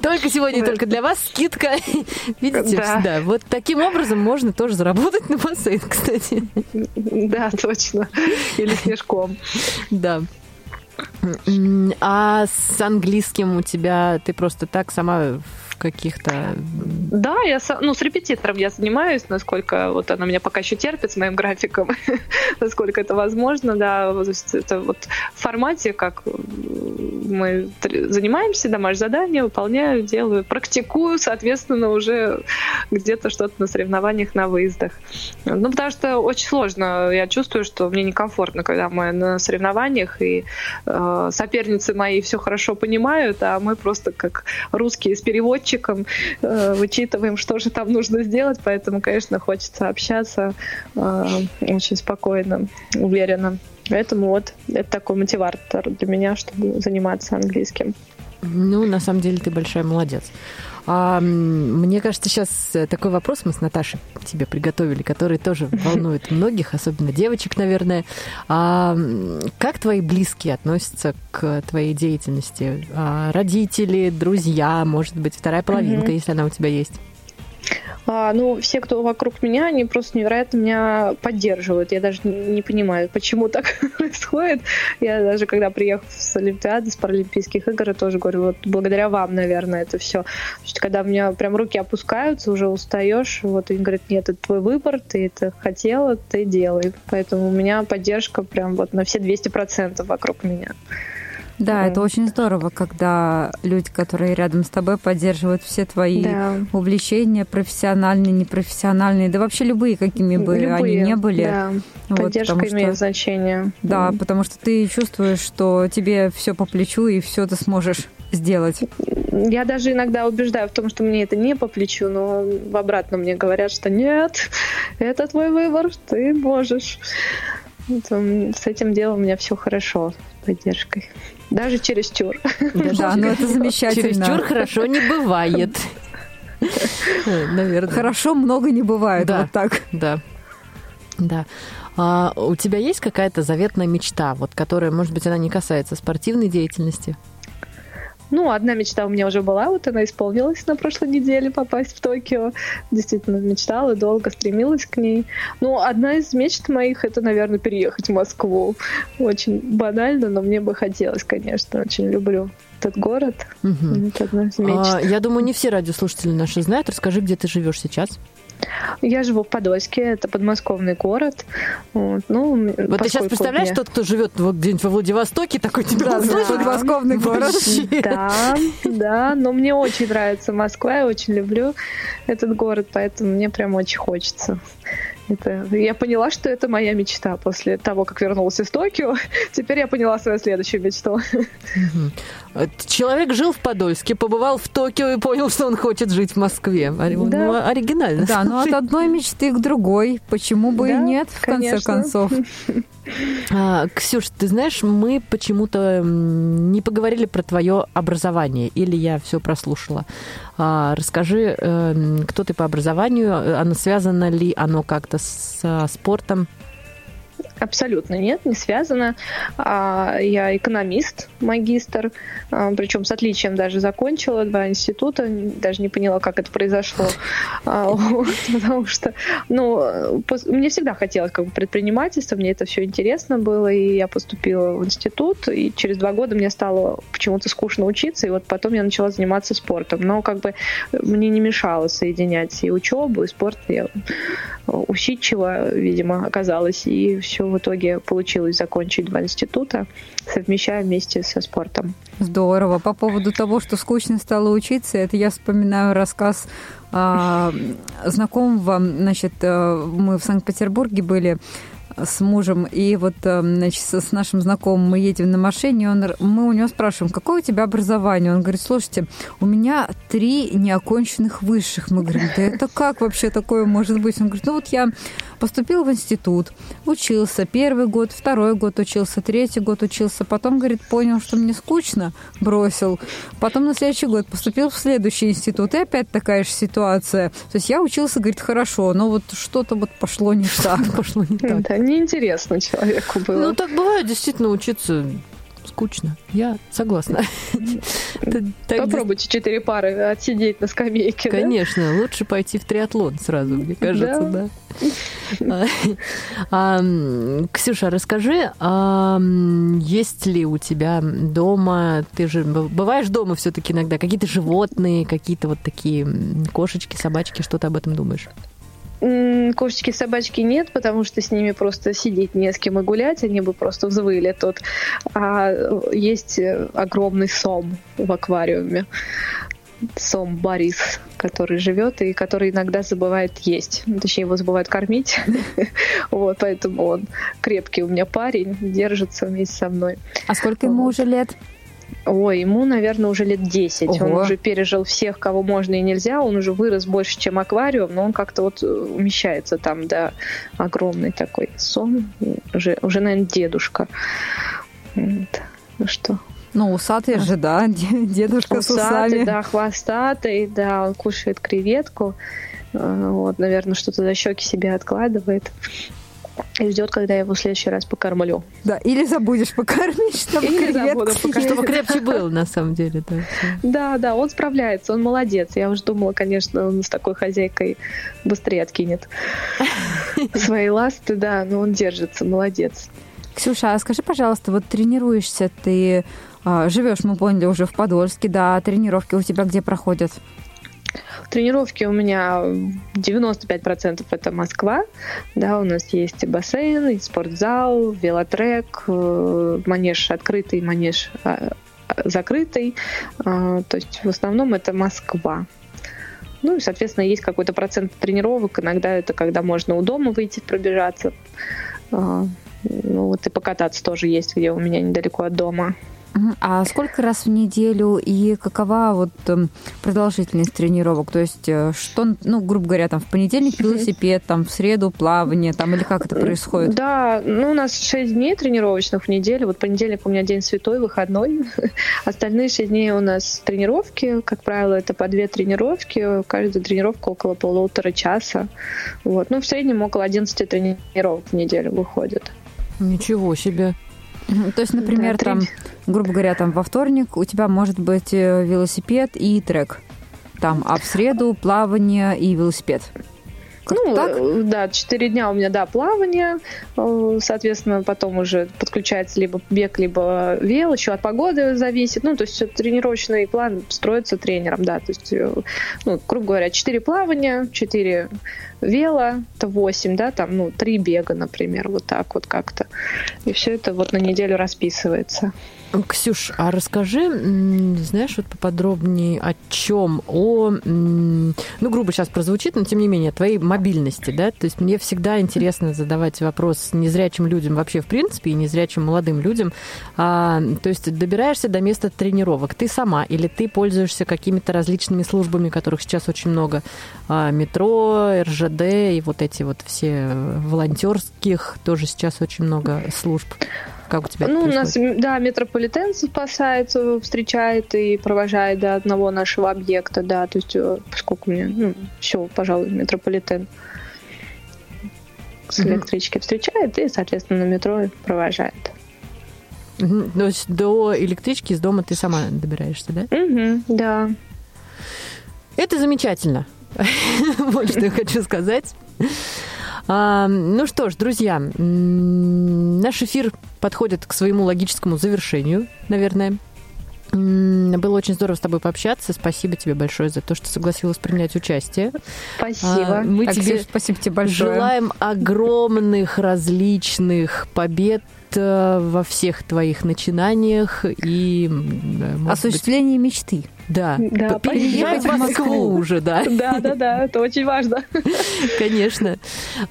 Только сегодня только для вас скидка. Видите, Да. да. Вот таким образом можно тоже заработать на бассейн, кстати. Да, точно. Или снежком. Да. А с английским у тебя ты просто так сама каких-то... Да, я ну, с репетитором я занимаюсь, насколько вот она меня пока еще терпит с моим графиком, насколько это возможно, да, то есть это вот в формате, как мы занимаемся, домашнее задание, выполняю, делаю, практикую, соответственно, уже где-то что-то на соревнованиях, на выездах. Ну, потому что очень сложно. Я чувствую, что мне некомфортно, когда мы на соревнованиях, и э, соперницы мои все хорошо понимают, а мы просто как русские с переводчиком э, вычитываем, что же там нужно сделать. Поэтому, конечно, хочется общаться э, очень спокойно, уверенно. Поэтому вот это такой мотиватор для меня, чтобы заниматься английским. Ну, на самом деле, ты большая молодец. А, мне кажется, сейчас такой вопрос мы с Наташей тебе приготовили, который тоже волнует многих, особенно девочек, наверное. А, как твои близкие относятся к твоей деятельности? А, родители, друзья, может быть, вторая половинка, mm-hmm. если она у тебя есть? А, ну, все, кто вокруг меня, они просто невероятно меня поддерживают. Я даже не понимаю, почему так происходит. Я даже когда приехал с Олимпиады, с Паралимпийских игр, я тоже говорю, вот благодаря вам, наверное, это все. Когда у меня прям руки опускаются, уже устаешь, вот они говорят, нет, это твой выбор, ты это хотела, ты делай. Поэтому у меня поддержка прям вот на все 200% вокруг меня. Да, это очень здорово, когда люди, которые рядом с тобой, поддерживают все твои да. увлечения, профессиональные, непрофессиональные, да вообще любые, какими бы любые, они не были. Да. Вот, Поддержка имеет что, значение. Да, mm. потому что ты чувствуешь, что тебе все по плечу и все ты сможешь сделать. Я даже иногда убеждаю в том, что мне это не по плечу, но в обратном мне говорят, что нет, это твой выбор, ты можешь. С этим делом у меня все хорошо, с поддержкой. Даже чересчур. Да, ну это замечательно. Чересчур хорошо не бывает. Наверное. Хорошо много не бывает, да, вот так. Да, да. А у тебя есть какая-то заветная мечта, вот которая, может быть, она не касается спортивной деятельности? Ну, одна мечта у меня уже была, вот она исполнилась на прошлой неделе попасть в Токио. Действительно мечтала, долго стремилась к ней. Ну, одна из мечт моих это, наверное, переехать в Москву. Очень банально, но мне бы хотелось, конечно, очень люблю этот город. Угу. Это одна из мечт. А, я думаю, не все радиослушатели наши знают. Расскажи, где ты живешь сейчас. Я живу в Подольске, это подмосковный город. Вот, ну, вот ты сейчас представляешь, мне... тот, кто живет вот где-нибудь во Владивостоке, такой тебе да, да. подмосковный город. Да, да, но мне очень нравится Москва, я очень люблю этот город, поэтому мне прям очень хочется. Это, я поняла, что это моя мечта после того, как вернулась из Токио. Теперь я поняла свою следующую мечту. Человек жил в Подольске, побывал в Токио и понял, что он хочет жить в Москве. Да. Ну, оригинально. Да, но от одной мечты к другой. Почему бы да, и нет, в конечно. конце концов? А, Ксюш, ты знаешь, мы почему-то не поговорили про твое образование, или я все прослушала. А, расскажи, эм, кто ты по образованию, оно связано ли оно как-то с спортом? Абсолютно нет, не связано. А, я экономист, магистр, а, причем с отличием даже закончила два института, даже не поняла, как это произошло. А, потому что, ну, мне всегда хотелось как бы предпринимательство, мне это все интересно было, и я поступила в институт, и через два года мне стало почему-то скучно учиться, и вот потом я начала заниматься спортом. Но как бы мне не мешало соединять и учебу, и спорт. Я усидчиво, видимо, оказалась, и все в итоге получилось закончить два института, совмещая вместе со спортом. Здорово. По поводу того, что скучно стало учиться, это я вспоминаю рассказ а, знакомого. Значит, э, мы в Санкт-Петербурге были с мужем, и вот, э, значит, с нашим знакомым мы едем на машине, он, мы у него спрашиваем, какое у тебя образование? Он говорит, слушайте, у меня три неоконченных высших. Мы говорим, да это как вообще такое может быть? Он говорит, ну вот я поступил в институт, учился первый год, второй год учился, третий год учился, потом, говорит, понял, что мне скучно, бросил. Потом на следующий год поступил в следующий институт, и опять такая же ситуация. То есть я учился, говорит, хорошо, но вот что-то вот пошло не так. Пошло не так. Неинтересно человеку было. Ну, так бывает, действительно, учиться скучно. Я согласна. Попробуйте четыре пары отсидеть на скамейке. Конечно, лучше пойти в триатлон сразу, мне кажется, да. А, Ксюша, расскажи, а, есть ли у тебя дома, ты же бываешь дома все-таки иногда, какие-то животные, какие-то вот такие кошечки, собачки, что ты об этом думаешь? Кошечки, собачки нет, потому что с ними просто сидеть не с кем и гулять, они бы просто взвыли тут. А есть огромный сом в аквариуме. Сом Борис, который живет и который иногда забывает есть. Ну, точнее, его забывают кормить. вот, поэтому он крепкий у меня парень, держится вместе со мной. А сколько ему уже лет? Ой, ему, наверное, уже лет 10. Ого. Он уже пережил всех, кого можно и нельзя. Он уже вырос больше, чем аквариум, но он как-то вот э, умещается там, да, огромный такой сон. Уже, уже наверное, дедушка. Вот. Ну что, Ну, усатый же, да, де- дедушка с Усатый, усами. да, хвостатый, да, он кушает креветку. Э, Вот, наверное, что-то за щеки себе откладывает. И ждет, когда я его в следующий раз покормлю. Да, или забудешь покормить, чтобы Или забуду покормить. Чтобы крепче был, на самом деле, да. Да, да, он справляется, он молодец. Я уже думала, конечно, он с такой хозяйкой быстрее откинет свои ласты, да, но он держится, молодец. Ксюша, а скажи, пожалуйста, вот тренируешься ты, а, живешь, мы поняли, уже в Подольске, да, тренировки у тебя где проходят? Тренировки у меня 95% это Москва. Да, у нас есть и бассейн, и спортзал, велотрек, э, манеж открытый, манеж а, закрытый. А, То есть в основном это Москва. Ну и, соответственно, есть какой-то процент тренировок. Иногда это когда можно у дома выйти пробежаться. А, Ну вот и покататься тоже есть, где у меня недалеко от дома. А сколько раз в неделю и какова вот эм, продолжительность тренировок? То есть э, что, ну, грубо говоря, там в понедельник велосипед, там в среду плавание, там или как это происходит? Да, ну у нас 6 дней тренировочных в неделю. Вот понедельник у меня день святой, выходной. Остальные 6 дней у нас тренировки. Как правило, это по две тренировки. Каждая тренировка около полутора часа. Вот. Ну, в среднем около 11 тренировок в неделю выходит. Ничего себе. То есть, например, Да, там, грубо говоря, там во вторник у тебя может быть э, велосипед и трек. Там, а в среду плавание и велосипед. Как-то Ну, так? э, да, 4 дня у меня, да, плавание. Э, Соответственно, потом уже подключается либо бег, либо вел. Еще от погоды зависит. Ну, то есть тренировочный план строится тренером, да. То есть, ну, грубо говоря, 4 плавания, 4 вела, это 8, да, там, ну, 3 бега, например, вот так вот как-то. И все это вот на неделю расписывается. Ксюш, а расскажи, знаешь, вот поподробнее о чем? О, ну, грубо сейчас прозвучит, но тем не менее, о твоей мобильности, да? То есть мне всегда интересно задавать вопрос незрячим людям вообще в принципе и незрячим молодым людям. А, то есть добираешься до места тренировок ты сама или ты пользуешься какими-то различными службами, которых сейчас очень много? А, метро, РЖД и вот эти вот все э, волонтерских тоже сейчас очень много служб. Как у тебя Ну, у нас, да, метрополитен спасает, встречает и провожает до одного нашего объекта, да, то есть, э, поскольку мне, ну, все, пожалуй, метрополитен с электрички встречает и, соответственно, на метро провожает. Мгм. То есть до электрички из дома ты сама добираешься, да? Мгм, да. Это замечательно. Вот что я хочу сказать. А, ну что ж, друзья, наш эфир подходит к своему логическому завершению, наверное. Было очень здорово с тобой пообщаться. Спасибо тебе большое за то, что согласилась принять участие. Спасибо. А, Мы Так, тебе Ксюш, спасибо тебе большое. желаем огромных различных побед во всех твоих начинаниях и может быть, Осуществление мечты. да, Да, п- переезжать в. Москву уже, да, Да, да, да, это очень важно. конечно.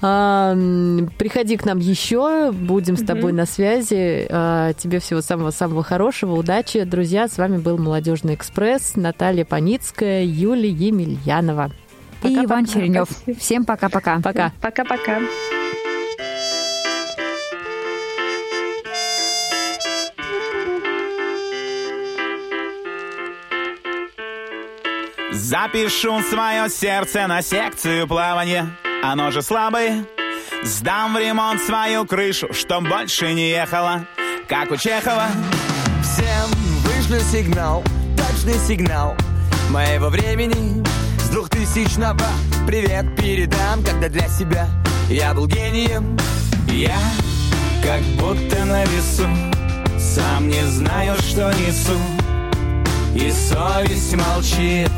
А, Приходи к нам еще, будем с тобой на связи. А, Тебе всего самого-самого хорошего, удачи. Друзья, с вами был Молодежный экспресс, Наталья Паницкая, Юлия Емельянова. И Иван Пока-пока. Черенев. Всем пока-пока. Пока. Пока-пока. Запишу свое сердце на секцию плавания. Оно же слабое. Сдам в ремонт свою крышу Чтоб больше не ехала Как у Чехова. Всем вышлю сигнал, точный сигнал моего времени. С двухтысячного. Привет передам, когда для себя. Я был гением. Я как будто на весу. Сам не знаю, что несу И совесть молчит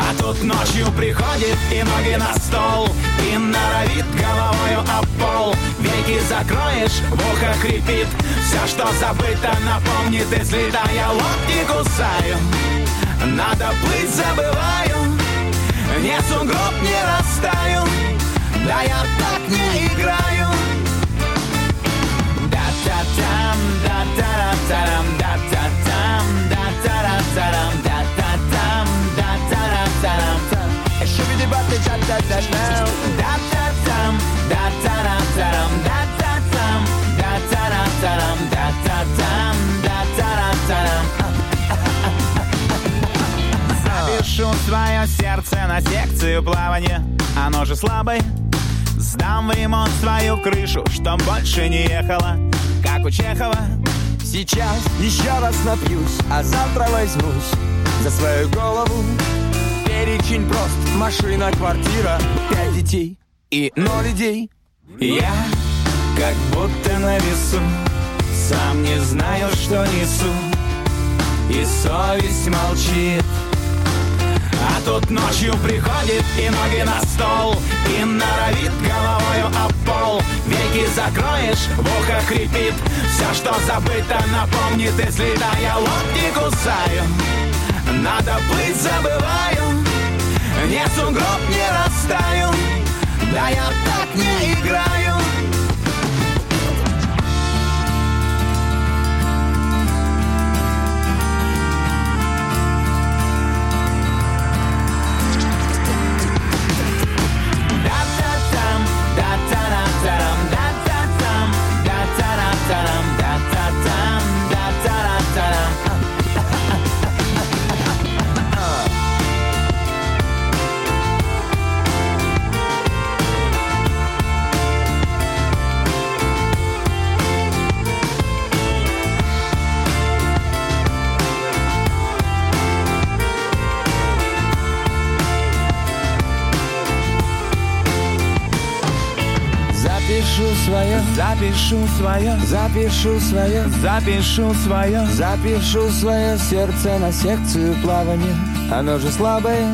А тут ночью приходит и ноги на стол И норовит головою об пол. Веки закроешь, в ухо хрипит Все, что забыто, напомнит Если да, я локти кусаю. Надо плыть, забываю Не сугроб, не растаю Да я так не играю. Да-та-там, да-та-ра-тарам, да-та-там, да-та-ра-тарам, Запишу свое сердце на секцию плавания. Оно же слабое. Сдам в ремонт свою крышу Чтоб больше не ехала Как у Чехова. Сейчас еще раз напьюсь, а завтра возьмусь за свою голову. Перечень прост, машина, квартира, пять детей и ноль идей. Я как будто на весу Сам не знаю, что несу. И совесть молчит. А тут ночью приходит и ноги на стол И норовит головою об пол. Веки закроешь, в ухо хрипит. Все, что забыто, напомнит Если да, я локти кусаю. Надо плыть, забываю Не сугроб, не растаю Да я так не играю свое, Запишу свое, запишу свое, запишу свое, запишу свое сердце на секцию плавания. Оно же слабое,